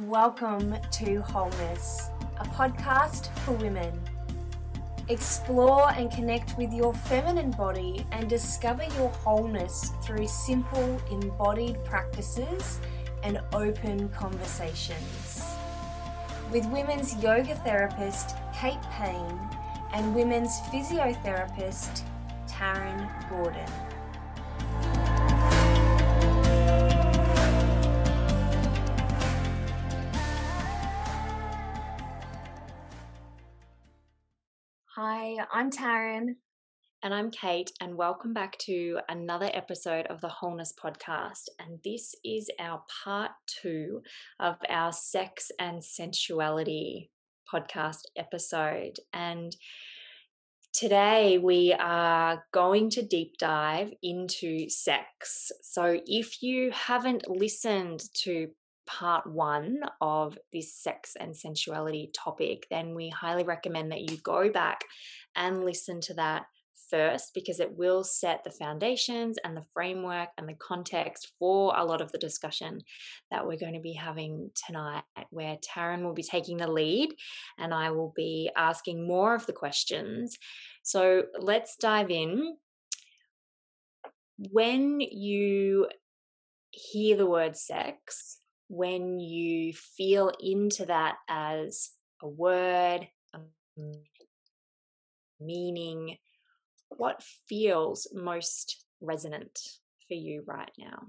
Welcome to Wholeness, a podcast for women. Explore and connect with your feminine body and discover your wholeness through simple embodied practices and open conversations. With women's yoga therapist Kate Payne and women's physiotherapist Taryn Gordon. I'm Taryn. And I'm Kate, and welcome back to another episode of the Wholeness Podcast. And this is our part two of our sex and sensuality podcast episode. And today we are going to deep dive into sex. So if you haven't listened to part one of this sex and sensuality topic, then we highly recommend that you go back and listen to that first because it will set the foundations and the framework and the context for a lot of the discussion that we're going to be having tonight, where Taryn will be taking the lead and I will be asking more of the questions. So let's dive in. When you hear the word sex, when you feel into that as a word, a meaning, what feels most resonant for you right now?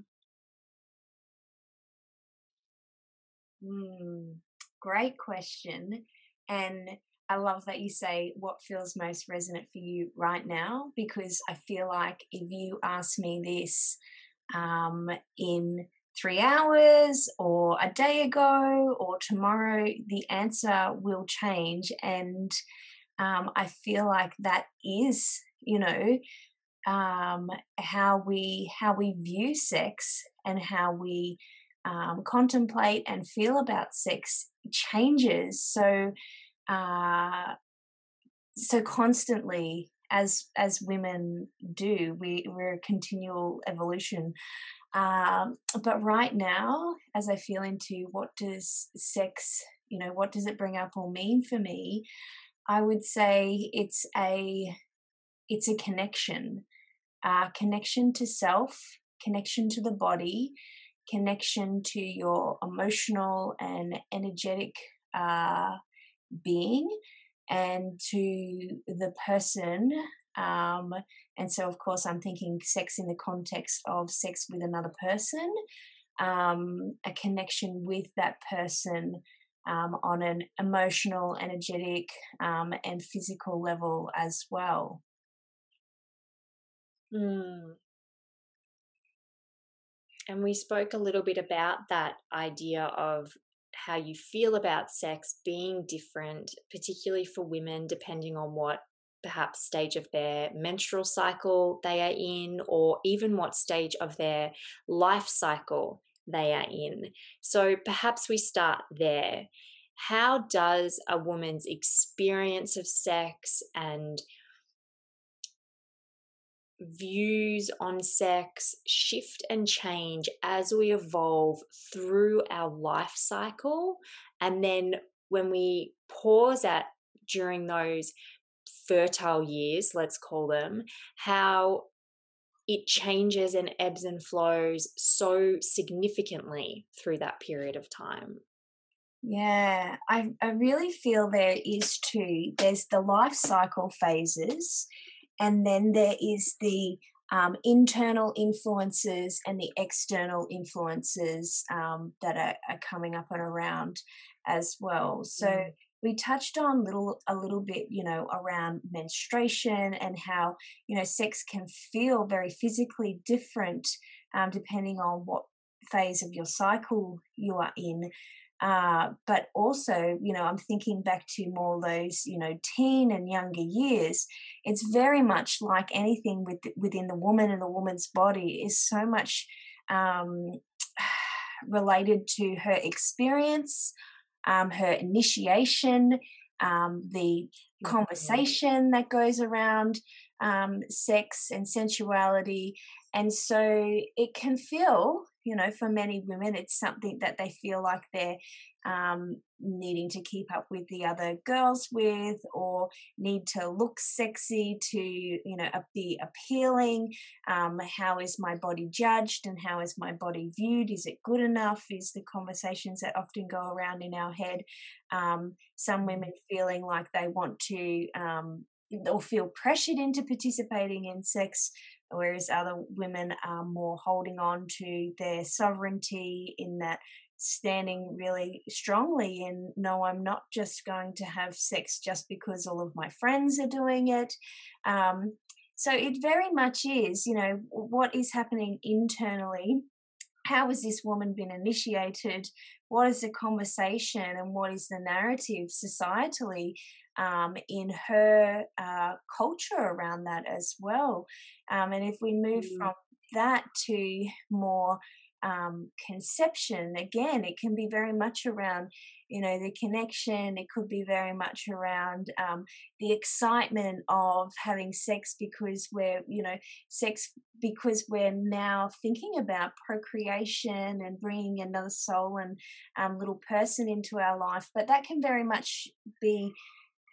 Mm, great question. And I love that you say what feels most resonant for you right now because I feel like if you ask me this um, in three hours or a day ago or tomorrow, the answer will change. And um, I feel like that is, you know, um, how we how we view sex and how we um, contemplate and feel about sex changes so uh, so constantly as as women do. We we're a continual evolution. Um, but right now, as I feel into what does sex, you know, what does it bring up or mean for me, I would say it's a it's a connection, uh, connection to self, connection to the body, connection to your emotional and energetic uh, being, and to the person um, and so, of course, I'm thinking sex in the context of sex with another person, um, a connection with that person um, on an emotional, energetic, um, and physical level as well. Mm. And we spoke a little bit about that idea of how you feel about sex being different, particularly for women, depending on what perhaps stage of their menstrual cycle they are in, or even what stage of their life cycle they are in. So perhaps we start there. How does a woman's experience of sex and views on sex shift and change as we evolve through our life cycle? And then when we pause at during those fertile years, let's call them, how it changes and ebbs and flows so significantly through that period of time. Yeah, I, I really feel there is two. There's the life cycle phases, and then there is the um, internal influences and the external influences um, that are, are, coming up and around as well. So, mm we touched on little a little bit you know around menstruation and how you know sex can feel very physically different um, depending on what phase of your cycle you are in. Uh, but also you know i'm thinking back to more those you know teen and younger years. It's very much like anything with, within the woman and the woman's body is so much um, related to her experience um, her initiation, um, the mm-hmm. conversation that goes around um, sex and sensuality. And so it can feel, you know, for many women, it's something that they feel like they're um, needing to keep up with the other girls with, or need to look sexy to, you know, be appealing. Um, how is my body judged and how is my body viewed? Is it good enough? Is the conversations that often go around in our head. Um, some women feeling like they want to um, or feel pressured into participating in sex whereas other women are more holding on to their sovereignty in that standing really strongly in no i'm not just going to have sex just because all of my friends are doing it. Um, so it very much is you know what is happening internally how has this woman been initiated what is the conversation and what is the narrative societally um, in her uh, culture around that as well. Um, and if we move mm. from that to more um, conception, again, it can be very much around, you know, the connection. It could be very much around um, the excitement of having sex because we're, you know, sex because we're now thinking about procreation and bringing another soul and um, little person into our life. But that can very much be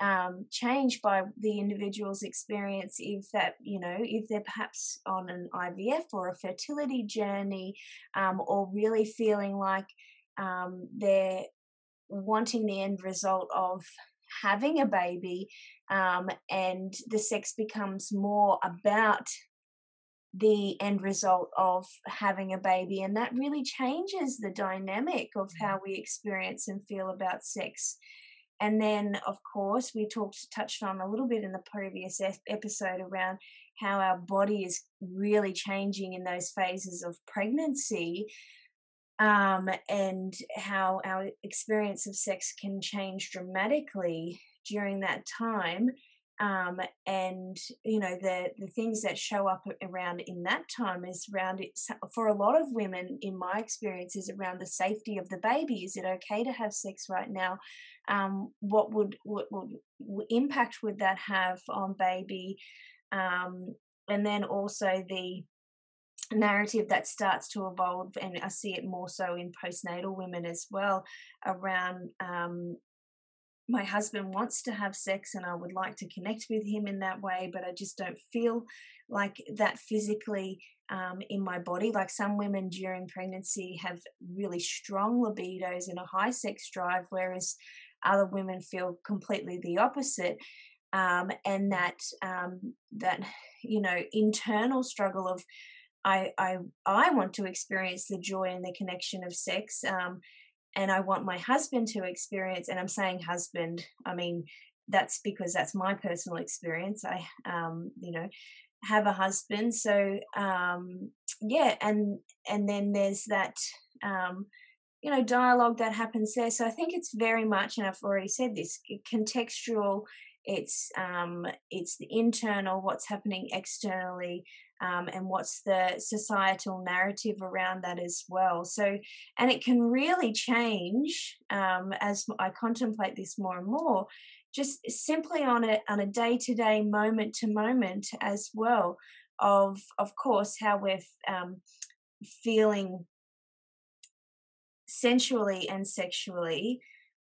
um, changed by the individual's experience if that you know if they're perhaps on an ivf or a fertility journey um, or really feeling like um, they're wanting the end result of having a baby um, and the sex becomes more about the end result of having a baby and that really changes the dynamic of mm. how we experience and feel about sex and then, of course, we talked, touched on a little bit in the previous episode around how our body is really changing in those phases of pregnancy um, and how our experience of sex can change dramatically during that time um, and you know the the things that show up around in that time is around it for a lot of women in my experience is around the safety of the baby. Is it okay to have sex right now? Um, what would what, what, impact would that have on baby? Um, and then also the narrative that starts to evolve and i see it more so in postnatal women as well around um, my husband wants to have sex and I would like to connect with him in that way, but I just don't feel like that physically um, in my body. Like some women during pregnancy have really strong libidos and a high sex drive, whereas other women feel completely the opposite. Um, and that um, that you know internal struggle of I I I want to experience the joy and the connection of sex. Um, and I want my husband to experience, and I'm saying husband, I mean, that's because that's my personal experience. I, um, you know, have a husband. So, um, yeah. And, and then there's that, um, you know, dialogue that happens there. So I think it's very much, and I've already said this, contextual. It's, um, it's the internal, what's happening externally, um, and what's the societal narrative around that as well. So, and it can really change um, as I contemplate this more and more, just simply on a on a day to day, moment to moment as well. Of of course, how we're um, feeling sensually and sexually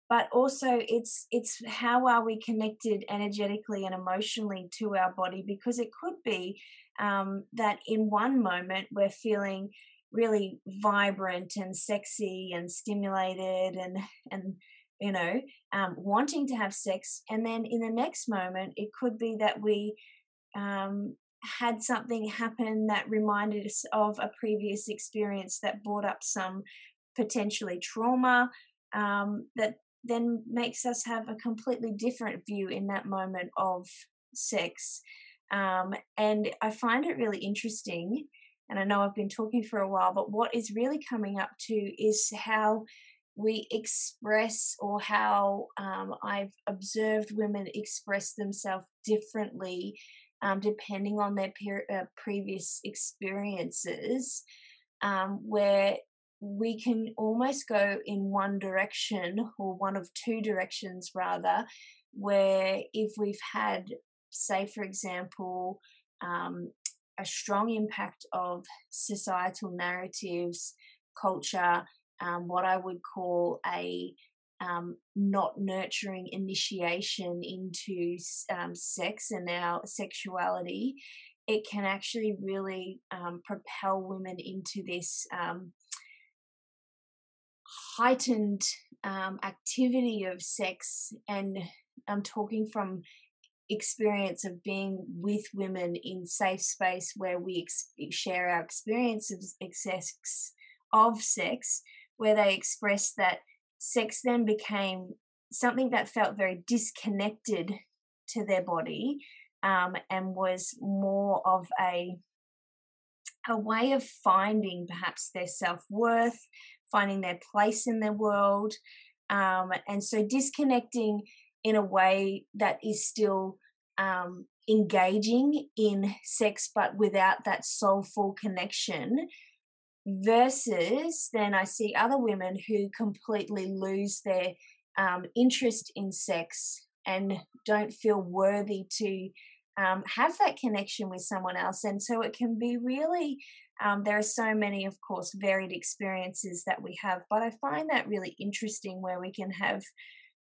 but also it's it's how are we connected energetically and emotionally to our body because it could be um, that in one moment we're feeling really vibrant and sexy and stimulated and and you know um, wanting to have sex. And then in the next moment it could be that we um, had something happen that reminded us of a previous experience that brought up some potentially trauma um, that then makes us have a completely different view in that moment of sex um, and I find it really interesting. And I know I've been talking for a while, but what is really coming up to is how we express or how um, I've observed women express themselves differently um, depending on their uh, previous experiences, um, where we can almost go in one direction or one of two directions rather, where if we've had say, for example, um, a strong impact of societal narratives culture um, what I would call a um, not nurturing initiation into um, sex and our sexuality, it can actually really um, propel women into this um, heightened activity of sex. And I'm talking from experience of being with women in safe space where we ex- share our experiences of sex, where they express that sex then became something that felt very disconnected to their body um, and was more of a a way of finding perhaps their self-worth finding their place in the world um, and so disconnecting in a way that is still um, engaging in sex but without that soulful connection versus then I see other women who completely lose their um, interest in sex and don't feel worthy to um, have that connection with someone else. And so it can be really, um, there are so many, of course, varied experiences that we have, but I find that really interesting where we can have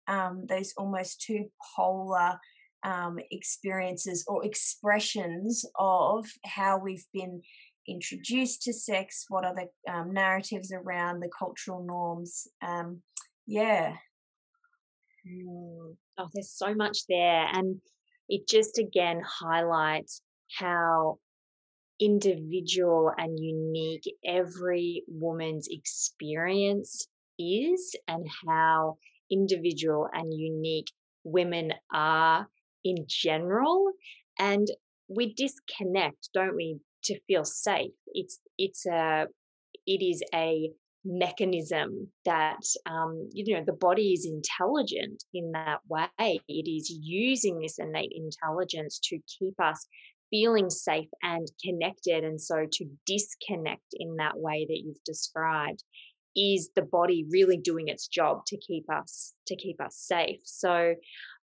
um, those almost two polar um, experiences or expressions of how we've been introduced to sex? What are the um, narratives around the cultural norms? Um, yeah. Mm. Oh, there's so much there. And it just again highlights how individual and unique every woman's experience is and how individual and unique women are in general. And we disconnect, don't we, to feel safe. It's it's a it is a mechanism that um, you know the body is intelligent in that way. It is using this innate intelligence to keep us feeling safe and connected, and so to disconnect in that way that you've described is the body really doing its job to keep us to keep us safe. So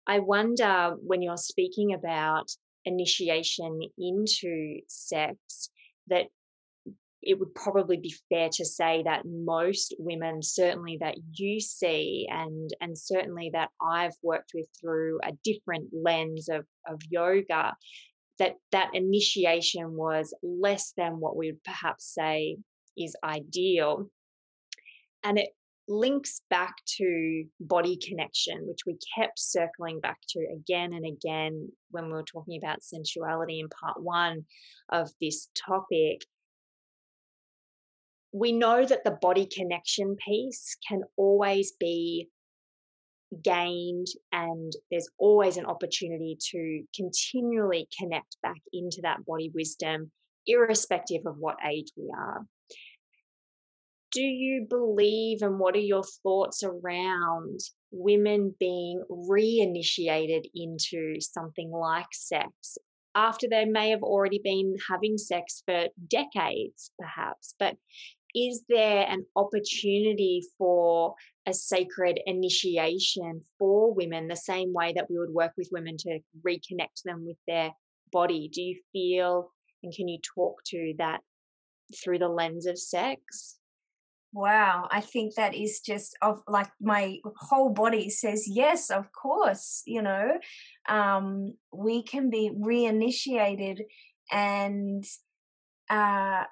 I wonder when you're speaking about initiation into sex that it would probably be fair to say that most women certainly that you see and and certainly that I've worked with through a different lens of of yoga that that initiation was less than what we would perhaps say is ideal and it links back to body connection, which we kept circling back to again and again when we were talking about sensuality in part one of this topic. We know that the body connection piece can always be gained, and there's always an opportunity to continually connect back into that body wisdom, irrespective of what age we are do you believe and what are your thoughts around women being reinitiated into something like sex after they may have already been having sex for decades, perhaps? But is there an opportunity for a sacred initiation for women, the same way that we would work with women to reconnect them with their body? Do you feel and can you talk to that through the lens of sex? Wow, I think that is just of like my whole body says yes, of course, you know. Um we can be reinitiated and uh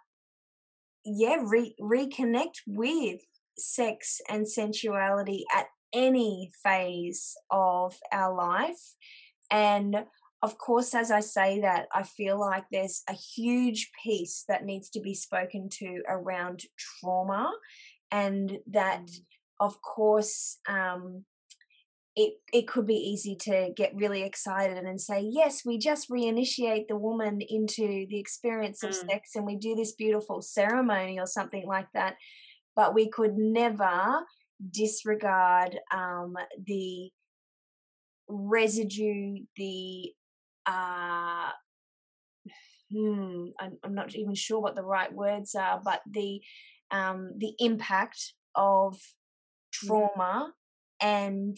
yeah, re- reconnect with sex and sensuality at any phase of our life and of course, as I say that, I feel like there's a huge piece that needs to be spoken to around trauma, and that, mm. of course, um, it it could be easy to get really excited and say, yes, we just reinitiate the woman into the experience of mm. sex, and we do this beautiful ceremony or something like that. But we could never disregard um, the residue, the uh, hmm, I'm, I'm, not even sure what the right words are, but the um, the impact of mm. trauma and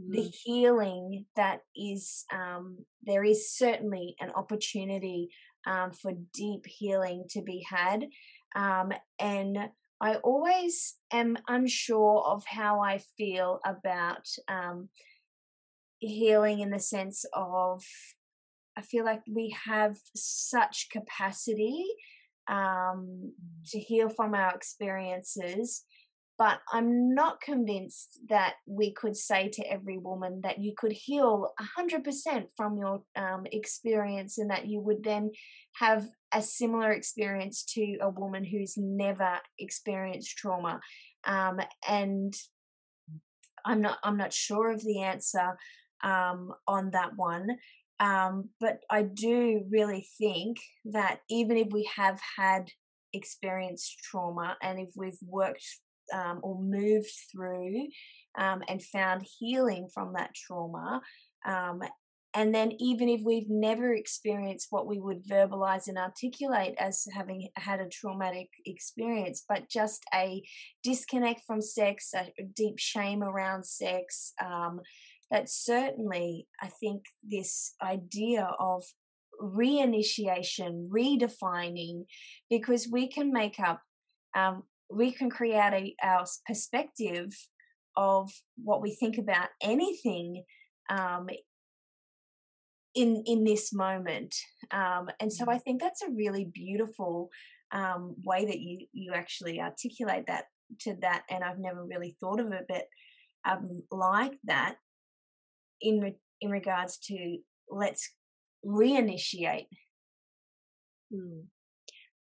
mm. the healing that is um, there is certainly an opportunity um, for deep healing to be had, um, and I always am unsure of how I feel about um, healing in the sense of I feel like we have such capacity um, to heal from our experiences but I'm not convinced that we could say to every woman that you could heal 100% from your um, experience and that you would then have a similar experience to a woman who's never experienced trauma. Um, and I'm not I'm not sure of the answer um, on that one. Um, but I do really think that even if we have had experienced trauma and if we've worked um, or moved through um, and found healing from that trauma. Um, and then, even if we've never experienced what we would verbalize and articulate as having had a traumatic experience, but just a disconnect from sex, a deep shame around sex, um, that certainly, I think, this idea of reinitiation, redefining, because we can make up um, we can create a, our perspective of what we think about anything um, in in this moment um, and so i mm. think that's a really beautiful um, way that you you actually articulate that to that and i've never really thought of it but um, like that in re- in regards to let's reinitiate mm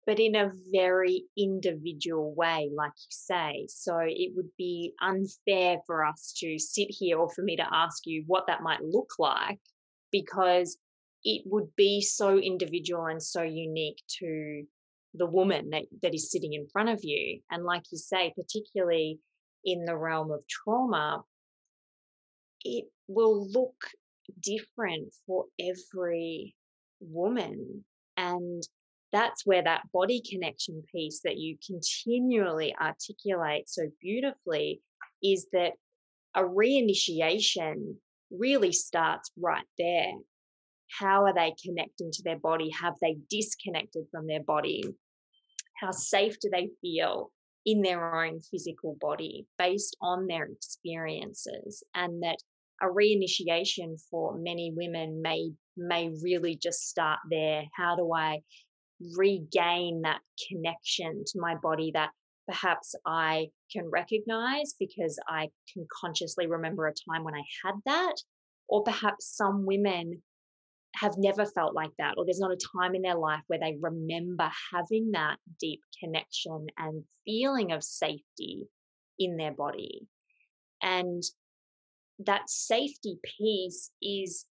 but in a very individual way, like you say. So it would be unfair for us to sit here or for me to ask you what that might look like because it would be so individual and so unique to the woman that, that is sitting in front of you. And like you say, particularly in the realm of trauma, it will look different for every woman. And that's where that body connection piece that you continually articulate so beautifully is that a reinitiation really starts right there. How are they connecting to their body? Have they disconnected from their body? How safe do they feel in their own physical body based on their experiences? And that a reinitiation for many women may may really just start there. How do I regain that connection to my body that perhaps I can recognize because I can consciously remember a time when I had that. Or perhaps some women have never felt like that, or there's not a time in their life where they remember having that deep connection and feeling of safety in their body. And that safety piece is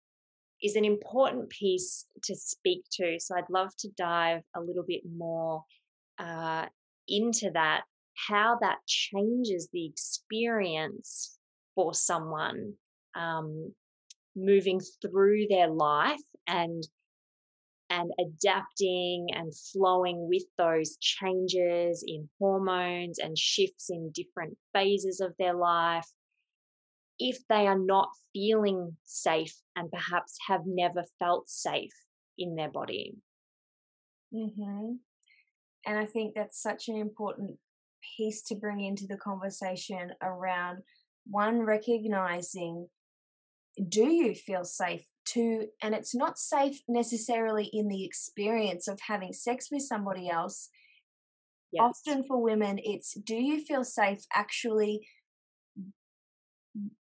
is an important piece to speak to. So I'd love to dive a little bit more uh, into that, how that changes the experience for someone um, moving through their life and and adapting and flowing with those changes in hormones and shifts in different phases of their life if they are not feeling safe and perhaps have never felt safe in their body. Mm-hmm. And I think that's such an important piece to bring into the conversation around one recognizing do you feel safe to and it's not safe necessarily in the experience of having sex with somebody else yes. often for women it's do you feel safe actually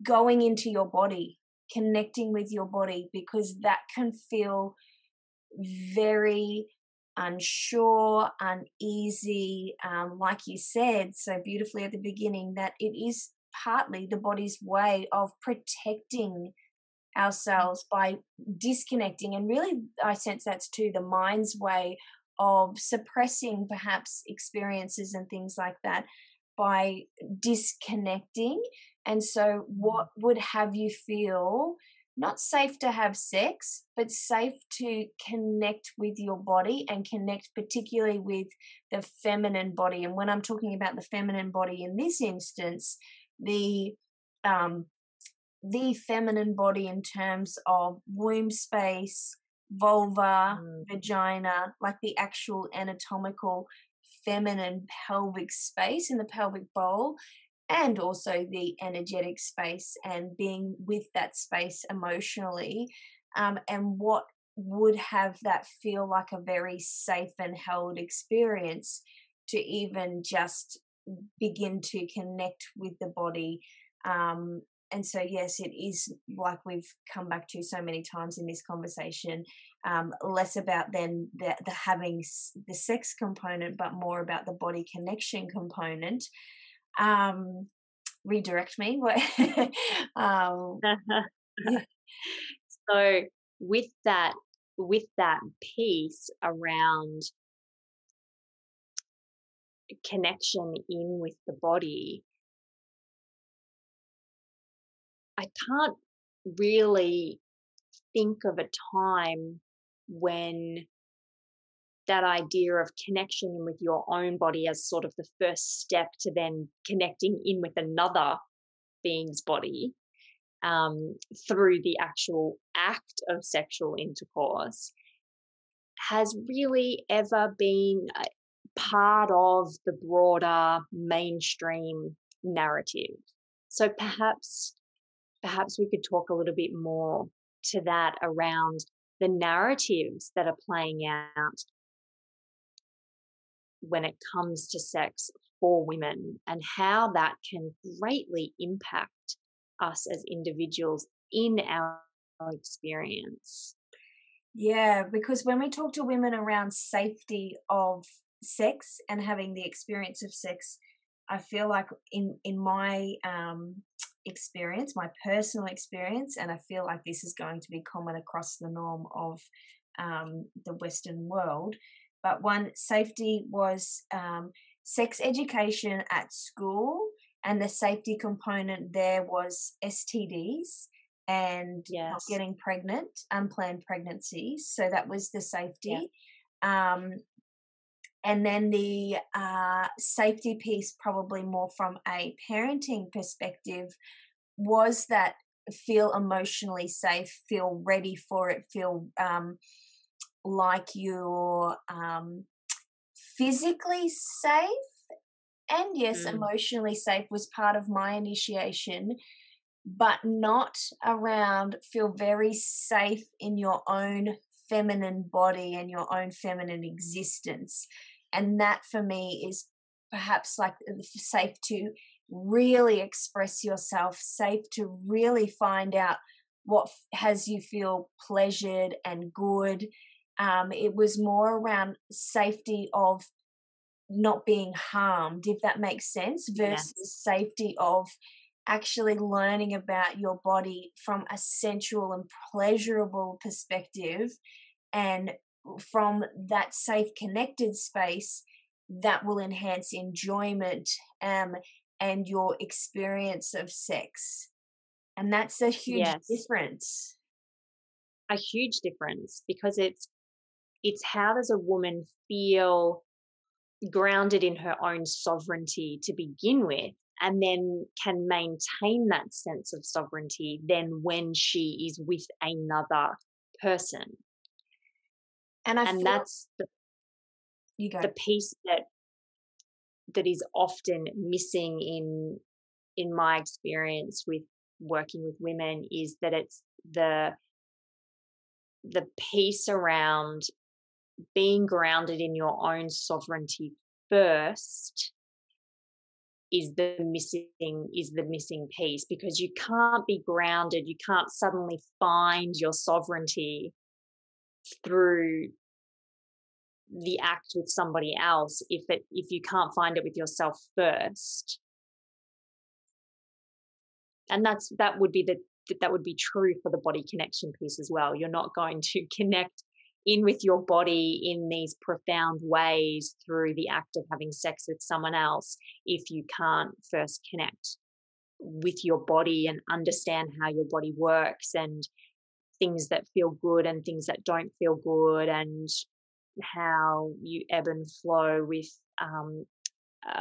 going into your body, connecting with your body, because that can feel very unsure, uneasy. Um, like you said so beautifully at the beginning, that it is partly the body's way of protecting ourselves by disconnecting. And really, I sense that's too the mind's way of suppressing perhaps experiences and things like that by disconnecting and so, what mm. would have you feel not safe to have sex, but safe to connect with your body and connect particularly with the feminine body? And when I'm talking about the feminine body in this instance, the um, the feminine body in terms of womb space, vulva, mm. vagina, like the actual anatomical feminine pelvic space in the pelvic bowl and also the energetic space and being with that space emotionally um, and what would have that feel like a very safe and held experience to even just begin to connect with the body um, and so yes it is like we've come back to so many times in this conversation um, less about then the, the having the sex component but more about the body connection component um, redirect me um, so with that with that piece around connection in with the body I can't really think of a time when that idea of connection with your own body as sort of the first step to then connecting in with another being's body um, through the actual act of sexual intercourse has really ever been part of the broader mainstream narrative. So perhaps perhaps we could talk a little bit more to that around the narratives that are playing out when it comes to sex for women and how that can greatly impact us as individuals in our experience. Yeah, because when we talk to women around safety of sex and having the experience of sex, I feel like in in my um, experience, my personal experience, and I feel like this is going to be common across the norm of um, the Western world. But one, safety was um, sex education at school, and the safety component there was STDs and yes. not getting pregnant, unplanned pregnancies. So that was the safety. Yeah. Um, and then the uh, safety piece, probably more from a parenting perspective, was that feel emotionally safe, feel ready for it, feel um, like you're um, physically safe. And yes, mm. emotionally safe was part of my initiation, but not around feel very safe in your own feminine body and your own feminine existence. And that for me is perhaps like safe to really express yourself, safe to really find out what has you feel pleasured and good. Um, it was more around safety of not being harmed, if that makes sense, versus yeah. safety of actually learning about your body from a sensual and pleasurable perspective. And from that safe, connected space, that will enhance enjoyment um, and your experience of sex. And that's a huge yes. difference. A huge difference because it's it's how does a woman feel grounded in her own sovereignty to begin with and then can maintain that sense of sovereignty then when she is with another person. And, I and that's the, the piece that that is often missing in in my experience with working with women is that it's the the piece around being grounded in your own sovereignty first is the missing is the missing piece because you can't be grounded you can't suddenly find your sovereignty through the act with somebody else if it if you can't find it with yourself first. And that's that would be the that would be true for the body connection piece as well. You're not going to connect in with your body in these profound ways through the act of having sex with someone else if you can't first connect with your body and understand how your body works and things that feel good and things that don't feel good and how you ebb and flow with um,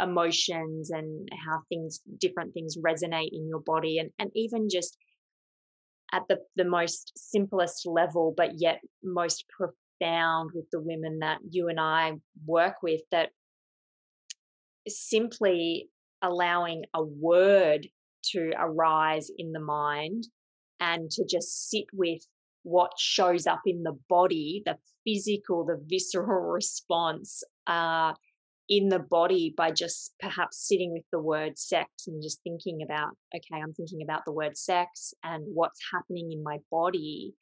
emotions and how things different things resonate in your body and and even just at the the most simplest level but yet most profound with the women that you and I work with that simply allowing a word to arise in the mind and to just sit with what shows up in the body, the physical, the visceral response uh, in the body by just perhaps sitting with the word sex and just thinking about, okay, I'm thinking about the word sex and what's happening in my body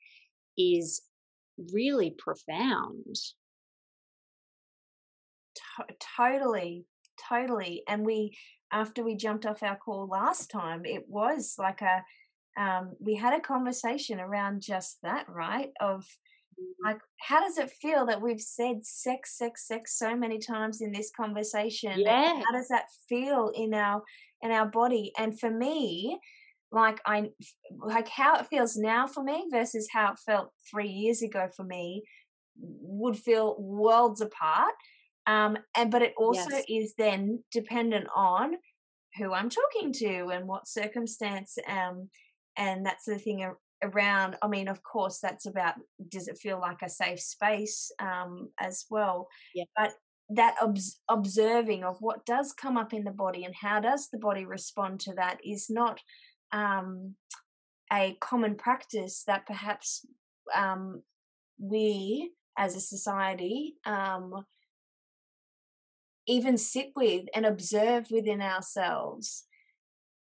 is really profound. T- totally, totally. And we, after we jumped off our call last time, it was like a, um, we had a conversation around just that, right? Of. Like, how does it feel that we've said sex, sex, sex so many times in this conversation? Yeah. How does that feel in our in our body? And for me, like I like how it feels now for me versus how it felt three years ago for me would feel worlds apart. Um, and but it also yes. is then dependent on who I'm talking to and what circumstance. Um, and that's the thing around. I mean, of course, that's about does it feel like a safe space um, as well. Yeah. But that obs- observing of what does come up in the body and how does the body respond to that is not um, a common practice that perhaps um, we as a society um, even sit with and observe within ourselves.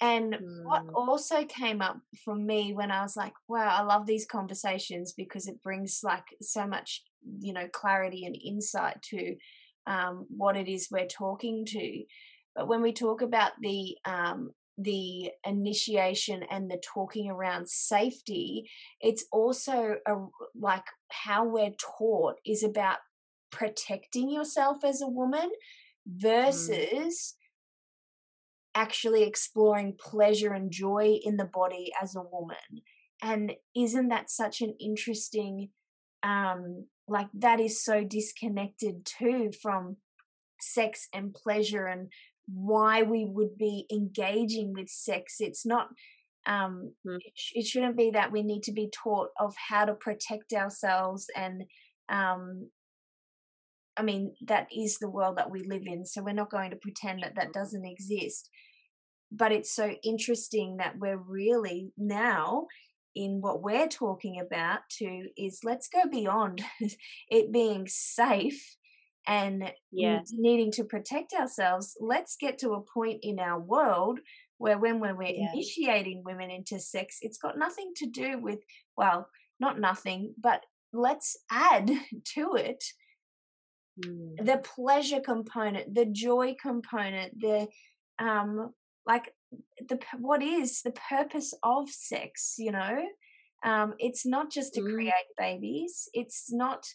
And mm. what also came up for me when I was like, wow, I love these conversations because it brings like so much, you know, clarity and insight to um, what it is we're talking to. But when we talk about the um, the initiation and the talking around safety, it's also a, like how we're taught is about protecting yourself as a woman mm. versus. Actually exploring pleasure and joy in the body as a woman. And isn't that such an interesting, um, like that is so disconnected too from sex and pleasure and why we would be engaging with sex. It's not, um, mm. it, sh- it, shouldn't be that we need to be taught of how to protect ourselves. And, um, I mean, that is the world that we live in. So we're not going to pretend that that doesn't exist. But it's so interesting that we're really now in what we're talking about to is let's go beyond it being safe and yeah. needing to protect ourselves, let's get to a point in our world where when, when we're yeah. initiating women into sex, it's got nothing to do with, well, not nothing, but let's add to it mm. the pleasure component, the joy component, the um like the what is the purpose of sex, you know? Um it's not just to mm. create babies. It's not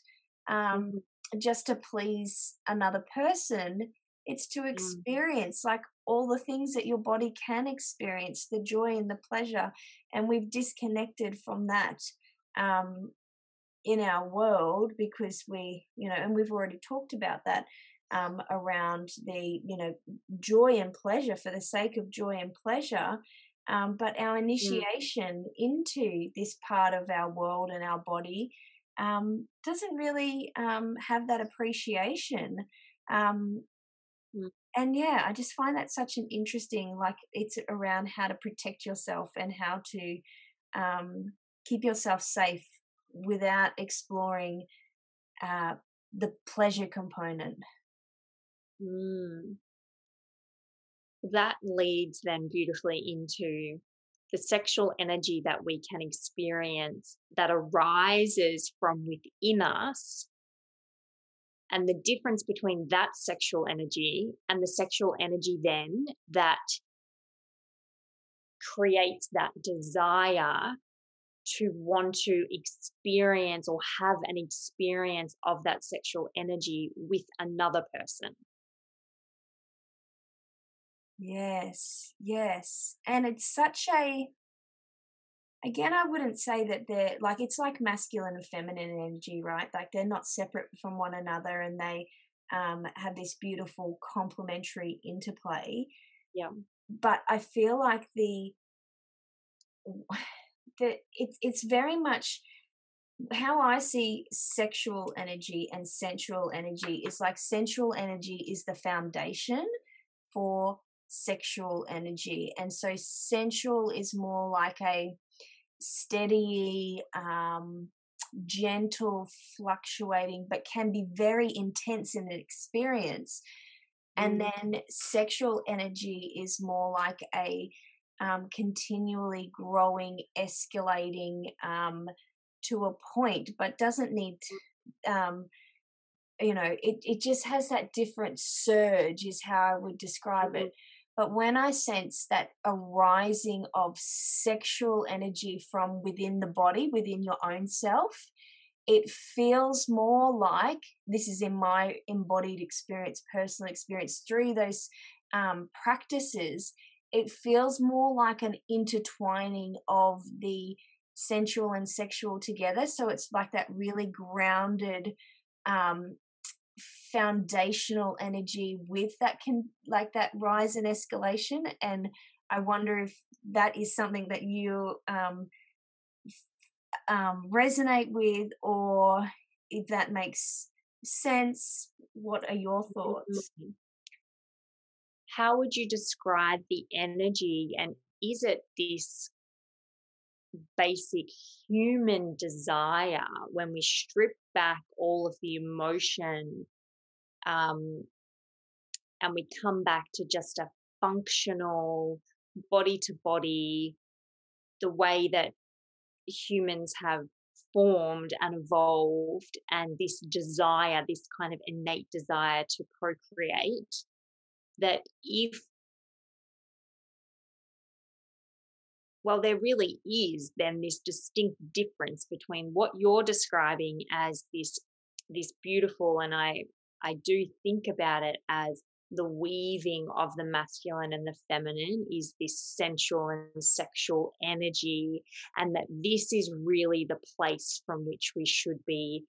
um mm just to please another person it's to mm. experience like all the things that your body can experience the joy and the pleasure and we've disconnected from that um, in our world because we you know and we've already talked about that um, around the you know joy and pleasure for the sake of joy and pleasure um, but our mm. initiation mm. into this part of our world and our body um, doesn't really um, have that appreciation. Um, mm. And yeah, I just find that such an interesting, like it's around how to protect yourself and how to um, keep yourself safe without exploring uh, the pleasure component. Mm. That leads then beautifully into the sexual energy that we can experience that arises from within us and the difference between that sexual energy and the sexual energy then that creates that desire to want to experience or have an experience of that sexual energy with another person. Yes, yes. And it's such a again I wouldn't say that they're like it's like masculine and feminine energy, right? Like they're not separate from one another and they um have this beautiful complementary interplay. Yeah. But I feel like the the it's it's very much how I see sexual energy and sensual energy is like sensual energy is the foundation for sexual energy. And so sensual is more like a steady, um, gentle, fluctuating, but can be very intense in an experience. And mm. then sexual energy is more like a um, continually growing, escalating um, to a point, but doesn't need, um, you know, it, it just has that different surge, is how I would describe mm-hmm. it. But when I sense that arising of sexual energy from within the body, within your own self, it feels more like this is in my embodied experience, personal experience through those um, practices. It feels more like an intertwining of the sensual and sexual together. So it's like that really grounded um, foundational energy with that can like that rise and escalation and i wonder if that is something that you um, um, resonate with or if that makes sense what are your thoughts. How would you describe the energy and is it this basic human desire when we strip back all of the emotion um, and we come back to just a functional body to body, the way that humans have formed and evolved, and this desire, this kind of innate desire to procreate, that if well, there really is then this distinct difference between what you're describing as this this beautiful and I I do think about it as the weaving of the masculine and the feminine is this sensual and sexual energy, and that this is really the place from which we should be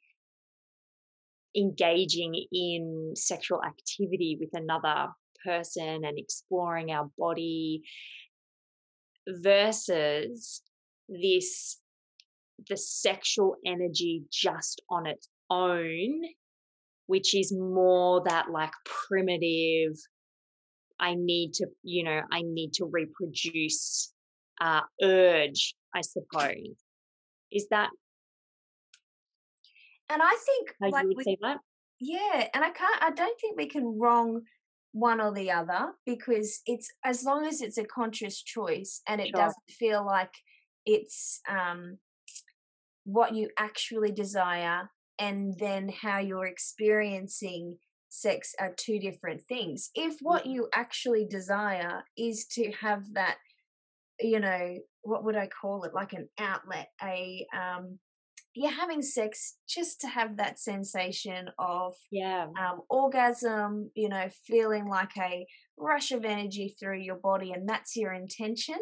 engaging in sexual activity with another person and exploring our body versus this the sexual energy just on its own which is more that like primitive i need to you know i need to reproduce uh urge i suppose. Is that and i think how like, you would we, say that? Yeah and i can't i don't think we can wrong one or the other because it's as long as it's a conscious choice and it sure. doesn't feel like it's um what you actually desire and then how you're experiencing sex are two different things. If what mm-hmm. you actually desire is to have that, you know, what would I call it? Like an outlet, a, um, you're having sex just to have that sensation of yeah um, orgasm you know feeling like a rush of energy through your body and that's your intention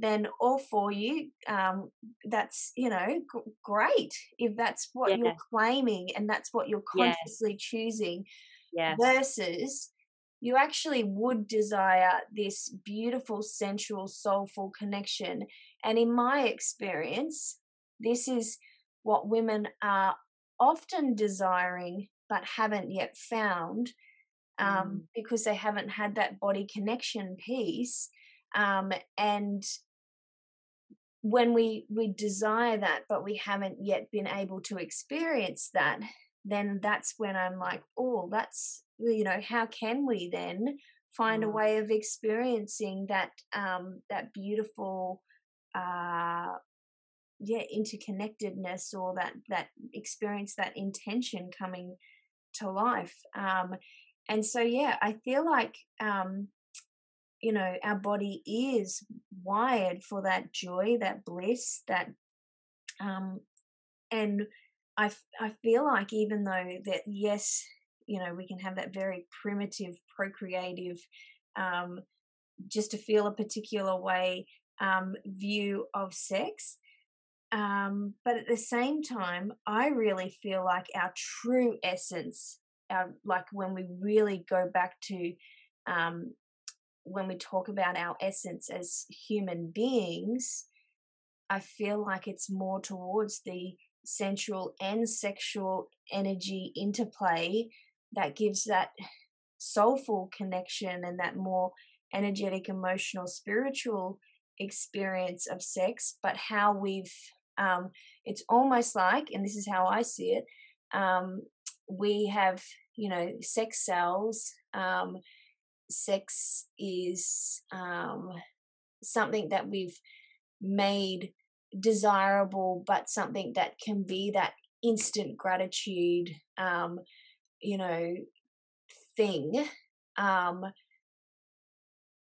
then all for you. Um, that's you know g- great if that's what yeah. you're claiming and that's what you're consciously yes. choosing. Yes. Versus you actually would desire this beautiful, sensual, soulful connection. And in my experience, this is what women are often desiring but haven't yet found um, mm. because they haven't had that body connection piece. Um, and when we we desire that but we haven't yet been able to experience that then that's when i'm like oh that's you know how can we then find mm. a way of experiencing that um that beautiful uh yeah interconnectedness or that that experience that intention coming to life um and so yeah i feel like um you know our body is wired for that joy that bliss that um and i i feel like even though that yes you know we can have that very primitive procreative um just to feel a particular way um view of sex um but at the same time i really feel like our true essence our like when we really go back to um when we talk about our essence as human beings, I feel like it's more towards the sensual and sexual energy interplay that gives that soulful connection and that more energetic, emotional, spiritual experience of sex, but how we've, um, it's almost like, and this is how I see it, um, we have, you know, sex sells. Um, sex is um, something that we've made desirable, but something that can be that instant gratitude, um, you know, thing. Um,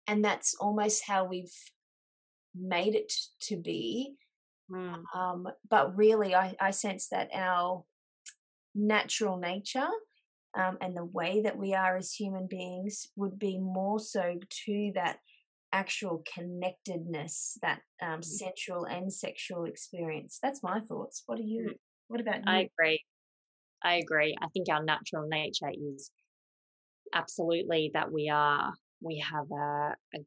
and that's almost how we've made it to be. Mm. Um, but really, I, I sense that our natural nature um, and the way that we are as human beings would be more so to that actual connectedness, that um, mm. sensual and sexual experience. That's my thoughts. What are you? Mm. What about you? I agree. I agree. I think our natural nature is absolutely that we are we have a, a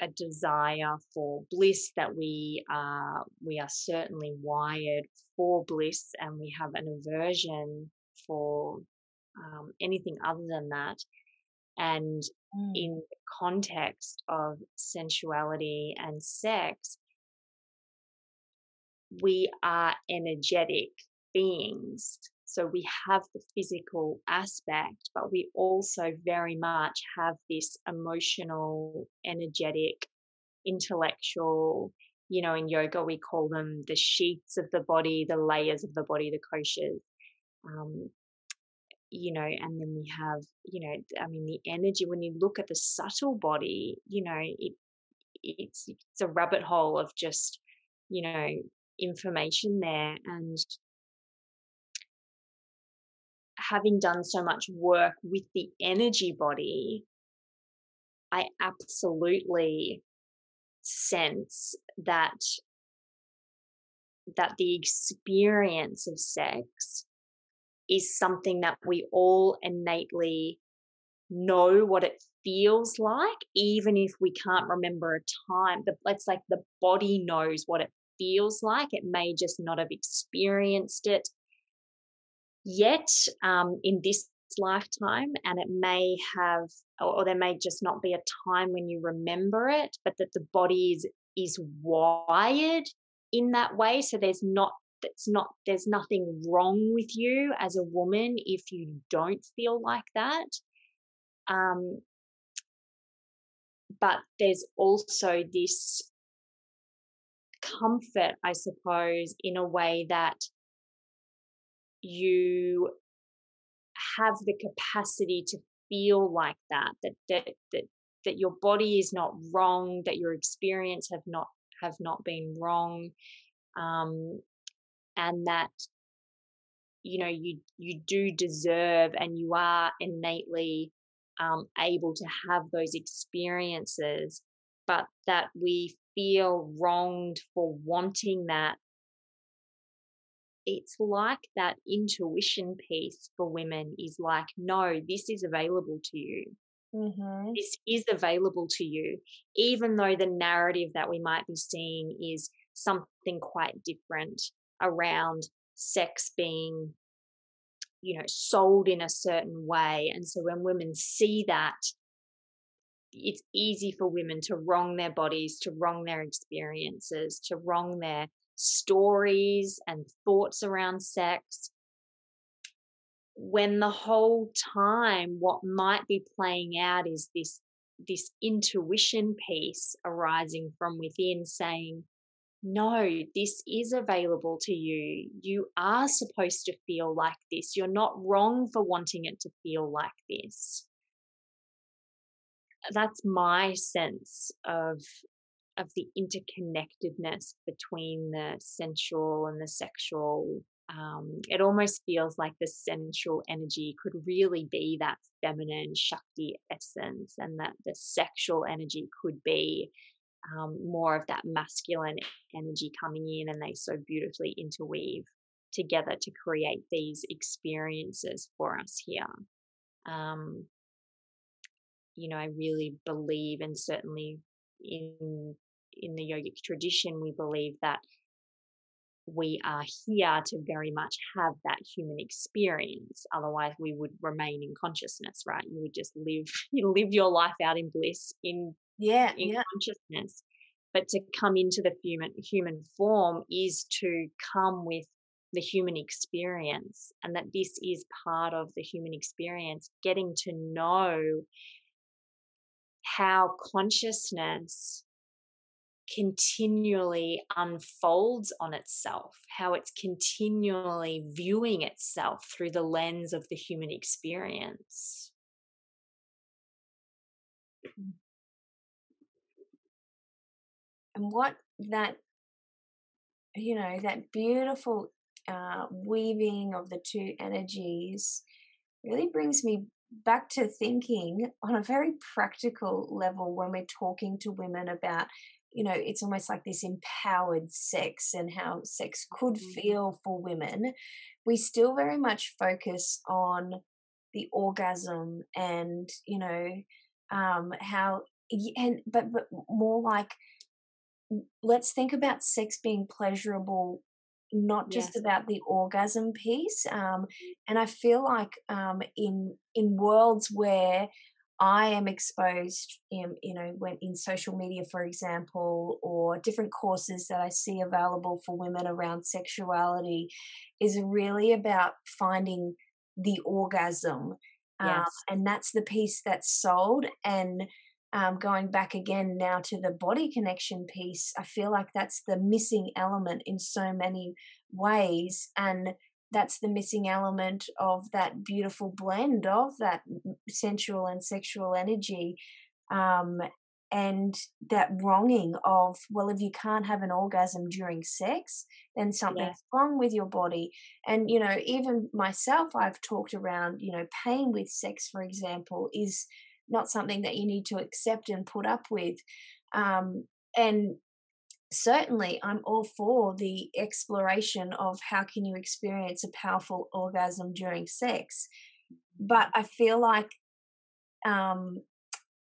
a desire for bliss that we are we are certainly wired for bliss and we have an aversion for um, anything other than that and mm. in the context of sensuality and sex we are energetic beings so we have the physical aspect, but we also very much have this emotional, energetic, intellectual, you know, in yoga we call them the sheets of the body, the layers of the body, the koshas. Um, you know, and then we have, you know, I mean, the energy. When you look at the subtle body, you know, it it's it's a rabbit hole of just, you know, information there, and having done so much work with the energy body, I absolutely sense that that the experience of sex is something that we all innately know what it feels like even if we can't remember a time. The, it's like the body knows what it feels like. It may just not have experienced it yet um, in this lifetime and it may have or, there may just not be a time when you remember it but that the body is is wired in that way. So there's not that's not there's nothing wrong with you as a woman if you don't feel like that. Um but there's also this comfort i suppose in a way that you have the capacity to feel like that that that that, that your body is not wrong that your experience have not have not been wrong um, and that you know you you do deserve and you are innately um, able to have those experiences but that we feel wronged for wanting that it's like that intuition piece for women is like, no, this is available to you. Mm-hmm. This is available to you, even though the narrative that we might be seeing is something quite different around sex being, you know, sold in a certain way. And so when women see that, it's easy for women to wrong their bodies, to wrong their experiences, to wrong their stories and thoughts around sex when the whole time what might be playing out is this this intuition piece arising from within saying no this is available to you. You are supposed to feel like this. You're not wrong for wanting it to feel like this. That's my sense of of the interconnectedness between the sensual and the sexual. Um, it almost feels like the sensual energy could really be that feminine Shakti essence, and that the sexual energy could be um, more of that masculine energy coming in, and they so beautifully interweave together to create these experiences for us here. Um, you know, I really believe, and certainly in in the yogic tradition, we believe that we are here to very much have that human experience. Otherwise, we would remain in consciousness, right? You would just live, you live your life out in bliss, in yeah, in yeah. consciousness. But to come into the human human form is to come with the human experience, and that this is part of the human experience. Getting to know how consciousness continually unfolds on itself, how it's continually viewing itself through the lens of the human experience. And what that, you know, that beautiful uh, weaving of the two energies really brings me back to thinking on a very practical level when we're talking to women about you know, it's almost like this empowered sex and how sex could mm-hmm. feel for women, we still very much focus on the orgasm and, you know, um, how, and, but, but more like, let's think about sex being pleasurable not just yes. about the orgasm piece um, mm-hmm. and i feel like um, in in worlds where I am exposed in, you know, when in social media, for example, or different courses that I see available for women around sexuality is really about finding the orgasm. Um, yes. Um, and that's the piece that's sold. And um, going back again now to the body connection piece, I feel like that's the missing element in so many ways. And that's the missing element of that beautiful blend of that sensual and sexual energy um, and that wronging of well if you can't have an orgasm during sex then something's yeah. wrong with your body and you know even myself i've talked around you know pain with sex for example is not something that you need to accept and put up with um, and certainly i'm all for the exploration of how can you experience a powerful orgasm during sex but i feel like um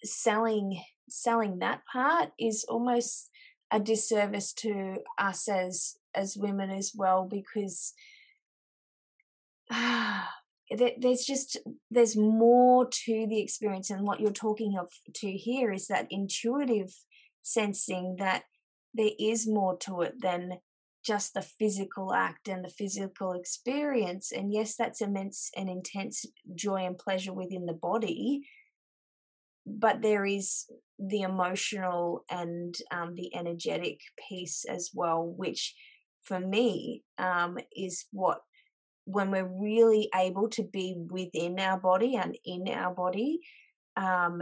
selling selling that part is almost a disservice to us as as women as well because ah, there's just there's more to the experience and what you're talking of to here is that intuitive sensing that there is more to it than just the physical act and the physical experience. And yes, that's immense and intense joy and pleasure within the body, but there is the emotional and um, the energetic piece as well, which for me um, is what when we're really able to be within our body and in our body um,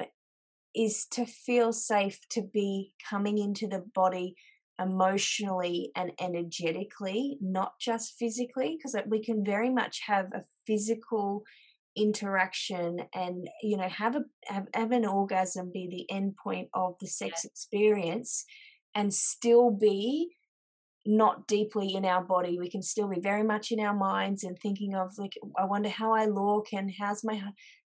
is to feel safe to be coming into the body emotionally and energetically, not just physically, because we can very much have a physical interaction and you know have a have, have an orgasm be the end point of the sex experience and still be not deeply in our body we can still be very much in our minds and thinking of like i wonder how i look and how's my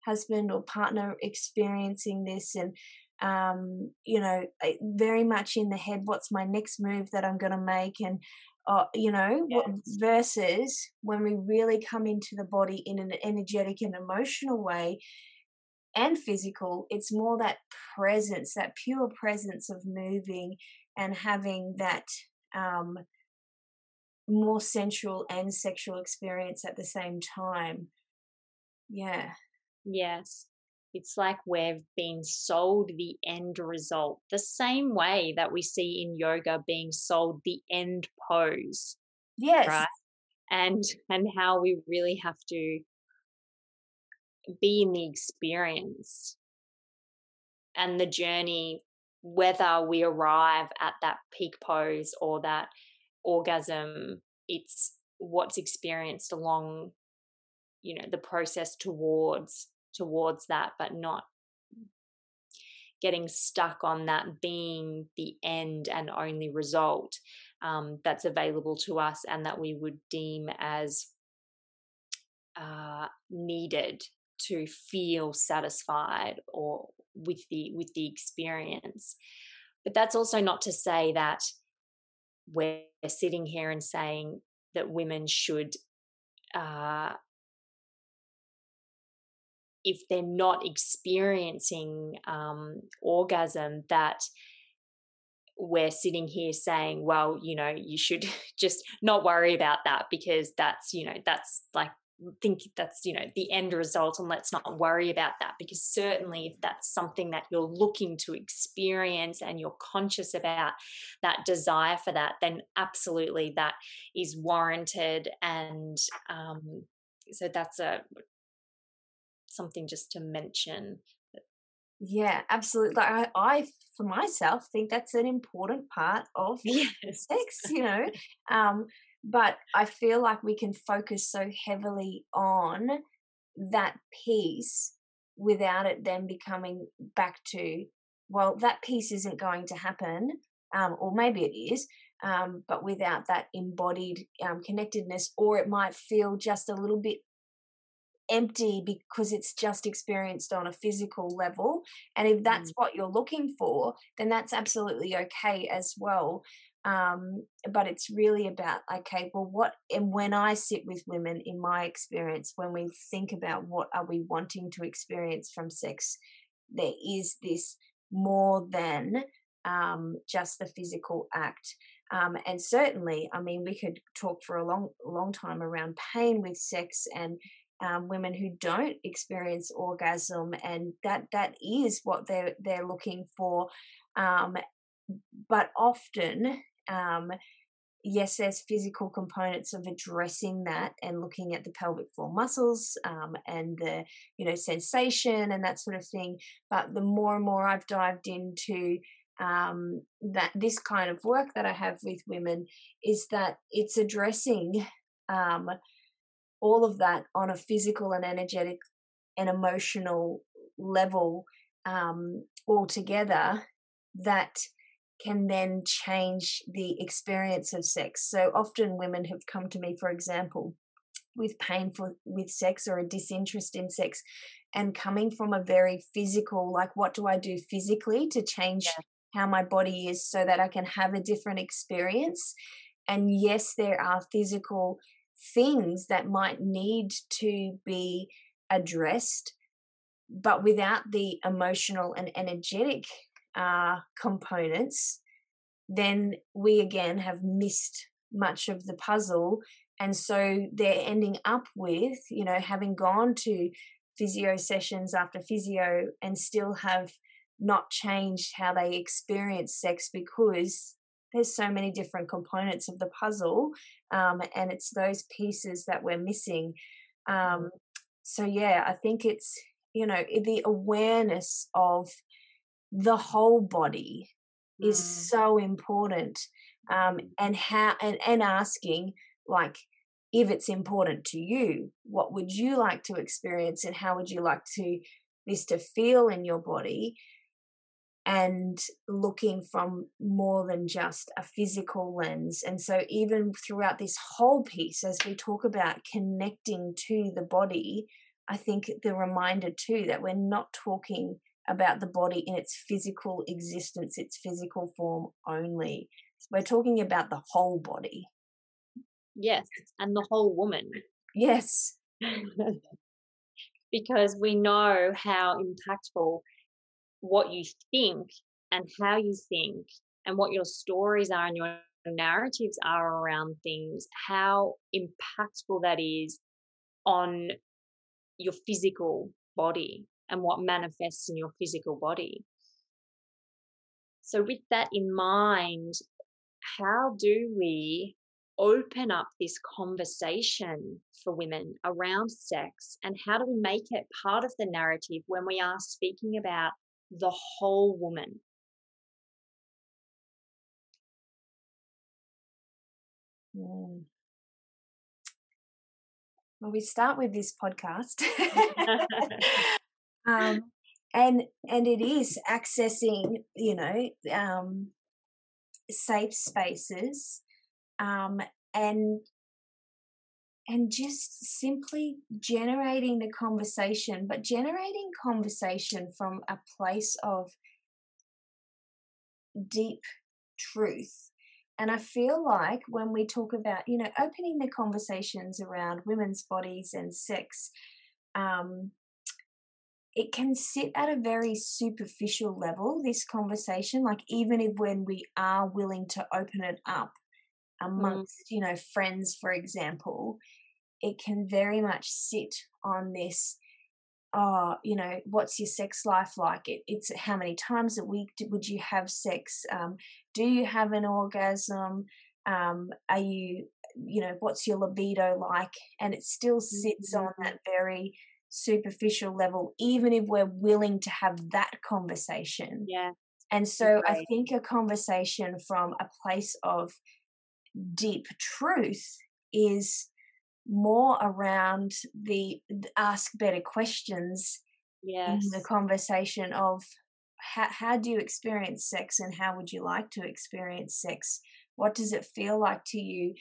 husband or partner experiencing this and um, you know very much in the head what's my next move that i'm going to make and uh, you know yes. versus when we really come into the body in an energetic and emotional way and physical it's more that presence that pure presence of moving and having that um, more sensual and sexual experience at the same time yeah yes it's like we've been sold the end result, the same way that we see in yoga being sold the end pose. Yes. Right. And and how we really have to be in the experience and the journey, whether we arrive at that peak pose or that orgasm, it's what's experienced along, you know, the process towards towards that, but not getting stuck on that being the end and only result um, that's available to us and that we would deem as uh, needed to feel satisfied or with the with the experience. But that's also not to say that we're sitting here and saying that women should uh, if they're not experiencing um, orgasm that we're sitting here saying well you know you should just not worry about that because that's you know that's like think that's you know the end result and let's not worry about that because certainly if that's something that you're looking to experience and you're conscious about that desire for that then absolutely that is warranted and um, so that's a something just to mention yeah absolutely like I, I for myself think that's an important part of yes. sex you know um but i feel like we can focus so heavily on that piece without it then becoming back to well that piece isn't going to happen um, or maybe it is um, but without that embodied um, connectedness or it might feel just a little bit empty because it's just experienced on a physical level. And if that's mm. what you're looking for, then that's absolutely okay as well. Um, but it's really about okay, well, what and when I sit with women, in my experience, when we think about what are we wanting to experience from sex, there is this more than um, just the physical act. Um, and certainly, I mean, we could talk for a long, long time around pain with sex and um, women who don't experience orgasm, and that that is what they're they're looking for. Um, but often, um, yes, there's physical components of addressing that and looking at the pelvic floor muscles um, and the you know sensation and that sort of thing. But the more and more I've dived into um, that this kind of work that I have with women is that it's addressing um, all of that on a physical and energetic and emotional level um, altogether that can then change the experience of sex. So often women have come to me, for example, with pain for with sex or a disinterest in sex and coming from a very physical like what do i do physically to change yeah. how my body is so that i can have a different experience and yes there are physical things that might need to be addressed, but without the emotional and energetic uh, components, then we again have missed much of the puzzle. And so they're ending up with, you know, having gone to physio sessions after physio and still have not changed how they experience sex because there's so many different components of the puzzle um, and it's those pieces that we're missing um, so yeah i think it's you know the awareness of the whole body mm. is so important um, and how and, and asking like if it's important to you what would you like to experience and how would you like to this to feel in your body and looking from more than just a physical lens. And so, even throughout this whole piece, as we talk about connecting to the body, I think the reminder too that we're not talking about the body in its physical existence, its physical form only. We're talking about the whole body. Yes, and the whole woman. Yes. because we know how impactful what you think and how you think and what your stories are and your narratives are around things, how impactful that is on your physical body and what manifests in your physical body. So, with that in mind, how do we open up this conversation for women around sex and how do we make it part of the narrative when we are speaking about the whole woman. Mm. Well, we start with this podcast. um, and and it is accessing, you know, um, safe spaces um, and and just simply generating the conversation, but generating conversation from a place of deep truth. And I feel like when we talk about, you know, opening the conversations around women's bodies and sex, um, it can sit at a very superficial level, this conversation. Like, even if when we are willing to open it up mm. amongst, mm. you know, friends, for example, it can very much sit on this oh, you know, what's your sex life like? It, it's how many times a week would you have sex? Um, do you have an orgasm? Um, are you, you know, what's your libido like? And it still sits mm-hmm. on that very superficial level, even if we're willing to have that conversation. Yeah. And so I think a conversation from a place of deep truth is more around the, the ask better questions yes. in the conversation of how, how do you experience sex and how would you like to experience sex? What does it feel like to you?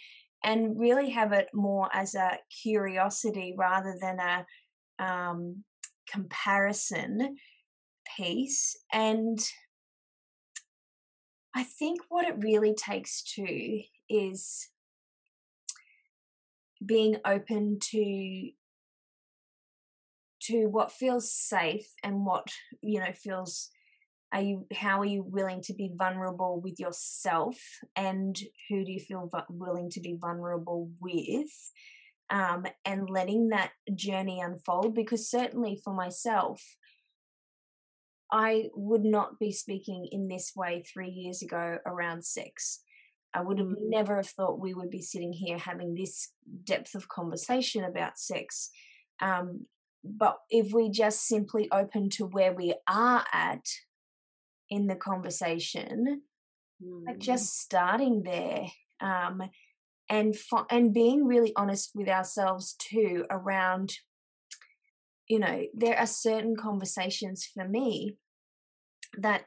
And really have it more as a curiosity rather than a um, comparison piece. And I think what it really takes too is being open to to what feels safe and what you know feels are you how are you willing to be vulnerable with yourself and who do you feel willing to be vulnerable with um, and letting that journey unfold because certainly for myself i would not be speaking in this way three years ago around sex I would have mm-hmm. never have thought we would be sitting here having this depth of conversation about sex. Um, but if we just simply open to where we are at in the conversation, mm. like just starting there, um, and and being really honest with ourselves too around, you know, there are certain conversations for me that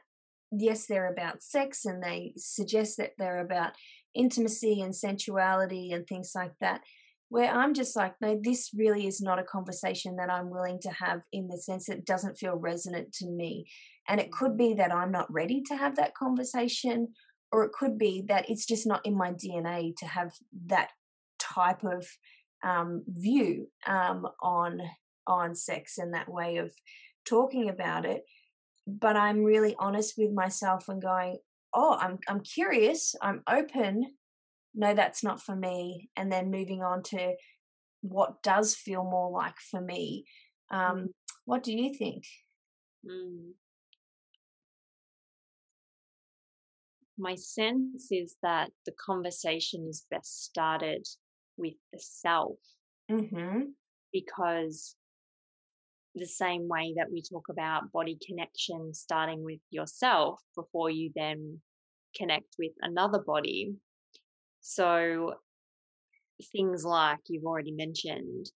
yes, they're about sex and they suggest that they're about intimacy and sensuality and things like that. Where I'm just like, no, this really is not a conversation that I'm willing to have in the sense that it doesn't feel resonant to me. And it could be that I'm not ready to have that conversation, or it could be that it's just not in my DNA to have that type of um, view um, on on sex and that way of talking about it but I'm really honest with myself and going, oh, I'm I'm curious, I'm open. No, that's not for me. And then moving on to what does feel more like for me. Um, mm. What do you think? Mm. My sense is that the conversation is best started with the self. Mm-hmm. Because the same way that we talk about body connection starting with yourself before you then connect with another body. So, things like you've already mentioned,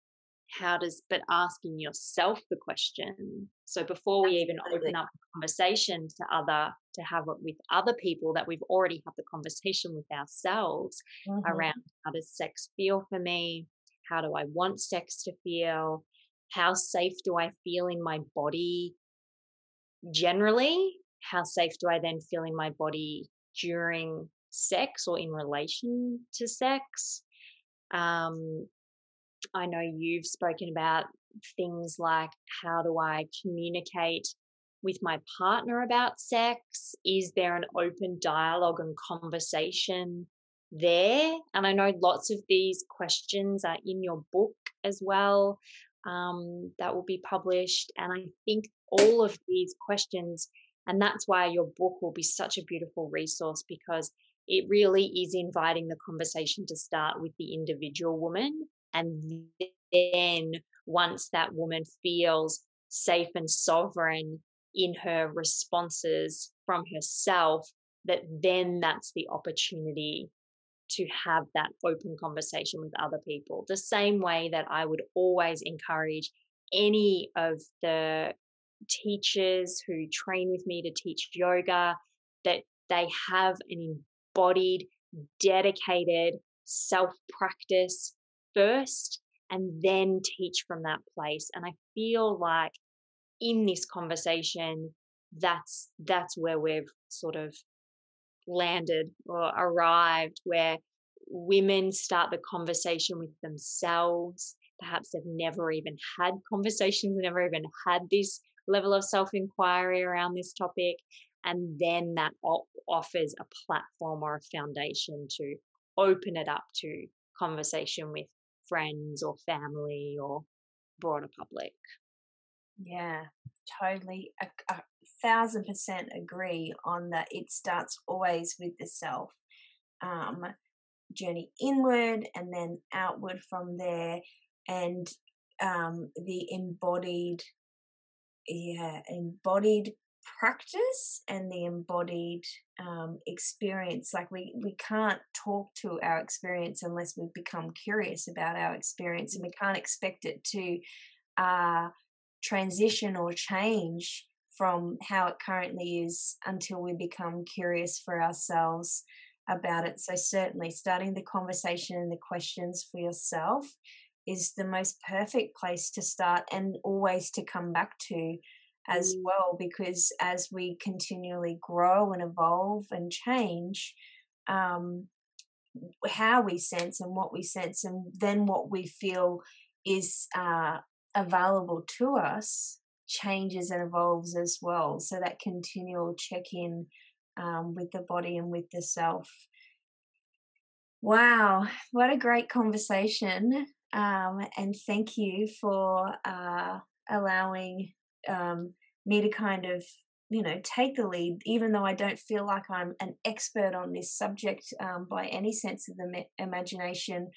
how does, but asking yourself the question. So, before we even open up the conversation to other, to have it with other people, that we've already had the conversation with ourselves mm-hmm. around how does sex feel for me? How do I want sex to feel? how safe do I feel in my body generally? How safe do I then feel in my body during sex or in relation to sex? Um, I know you've spoken about things like how do I communicate with my partner about sex? Is there an open dialogue and conversation there? And I know lots of these questions are in your book as well um, that will be published. And I think all of these questions, and that's why your book will be such a beautiful resource because it really is inviting the conversation to start with the individual woman. And then once that woman feels safe and sovereign in her responses from herself, that then that's the opportunity to have that open conversation with other people. The same way that I would always encourage any of the teachers who train with me to teach yoga that they have an embodied, dedicated self practice first and then teach from that place. And I feel like in this conversation, that's that's where we've sort of landed or arrived where women start the conversation with themselves. Perhaps they've never even had conversations, never even had this level of self inquiry around this topic. And then that offers a platform or a foundation to open it up to conversation with friends or family or broader public. Yeah, totally. A, a thousand percent agree on that. It starts always with the self. Um, journey inward and then outward from there, and um, the embodied, yeah, embodied practice and the embodied um, experience. Like we we can't talk to our experience unless we become curious about our experience, and we can't expect it to uh, transition or change from how it currently is until we become curious for ourselves about it. So certainly, starting the conversation and the questions for yourself is the most perfect place to start and always to come back to as mm. well because as we continually grow and evolve and change um, how we sense and what we sense and then what we feel is uh, available to us changes and evolves as well so that continual check in um, with the body and with the self wow what a great conversation um, and thank you for uh, allowing um, me to kind of you know take the lead even though i don't feel like i'm an expert on this subject um, by any sense of the me- imagination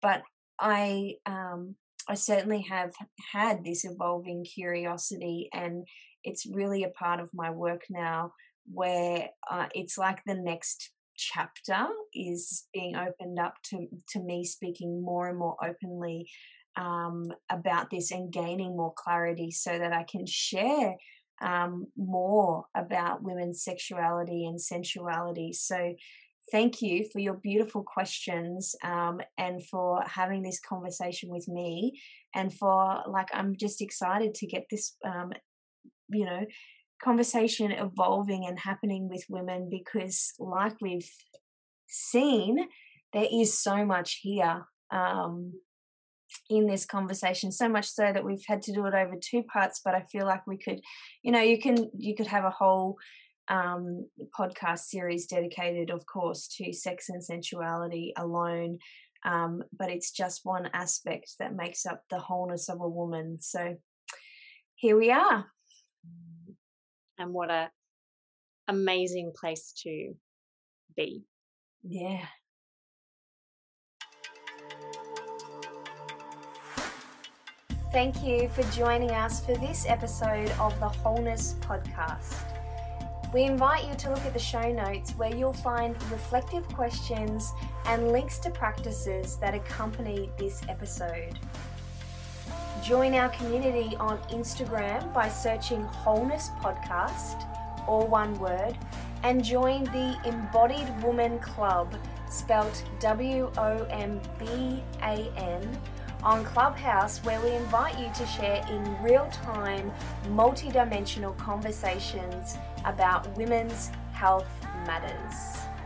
but i um, i certainly have had this evolving curiosity and it's really a part of my work now where uh, it's like the next chapter is being opened up to to me speaking more and more openly um, about this and gaining more clarity so that I can share um, more about women's sexuality and sensuality. So, thank you for your beautiful questions um, and for having this conversation with me. And for, like, I'm just excited to get this, um, you know, conversation evolving and happening with women because, like we've seen, there is so much here. Um, in this conversation so much so that we've had to do it over two parts but i feel like we could you know you can you could have a whole um, podcast series dedicated of course to sex and sensuality alone um, but it's just one aspect that makes up the wholeness of a woman. So here we are. And what a amazing place to be. Yeah Thank you for joining us for this episode of the Wholeness Podcast. We invite you to look at the show notes where you'll find reflective questions and links to practices that accompany this episode. Join our community on Instagram by searching Wholeness Podcast, or one word, and join the Embodied Womban Club, spelt W O M B A N on Clubhouse, where we invite you to share in real time, multi dimensional conversations about women's health matters.